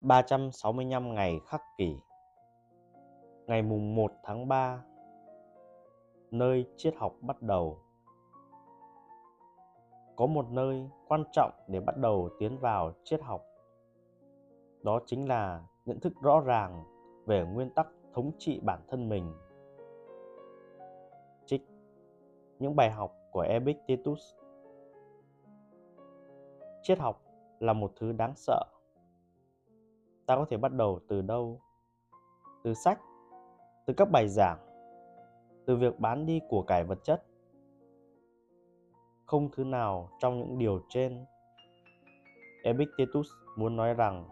365 ngày khắc kỷ. Ngày mùng 1 tháng 3 Nơi triết học bắt đầu. Có một nơi quan trọng để bắt đầu tiến vào triết học. Đó chính là nhận thức rõ ràng về nguyên tắc thống trị bản thân mình. Trích Những bài học của Epictetus. Triết học là một thứ đáng sợ ta có thể bắt đầu từ đâu? Từ sách, từ các bài giảng, từ việc bán đi của cải vật chất. Không thứ nào trong những điều trên. Epictetus muốn nói rằng,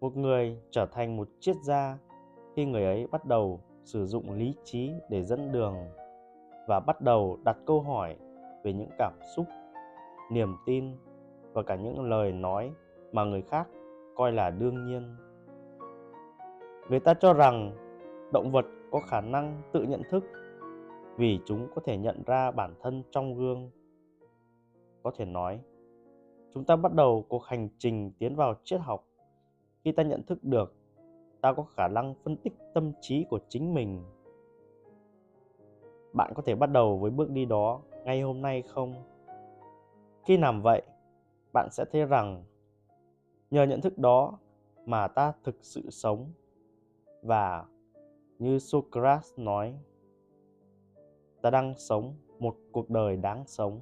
một người trở thành một triết gia khi người ấy bắt đầu sử dụng lý trí để dẫn đường và bắt đầu đặt câu hỏi về những cảm xúc, niềm tin và cả những lời nói mà người khác coi là đương nhiên. Người ta cho rằng động vật có khả năng tự nhận thức vì chúng có thể nhận ra bản thân trong gương. Có thể nói, chúng ta bắt đầu cuộc hành trình tiến vào triết học. Khi ta nhận thức được, ta có khả năng phân tích tâm trí của chính mình. Bạn có thể bắt đầu với bước đi đó ngay hôm nay không? Khi làm vậy, bạn sẽ thấy rằng nhờ nhận thức đó mà ta thực sự sống. Và như socrates nói, ta đang sống một cuộc đời đáng sống.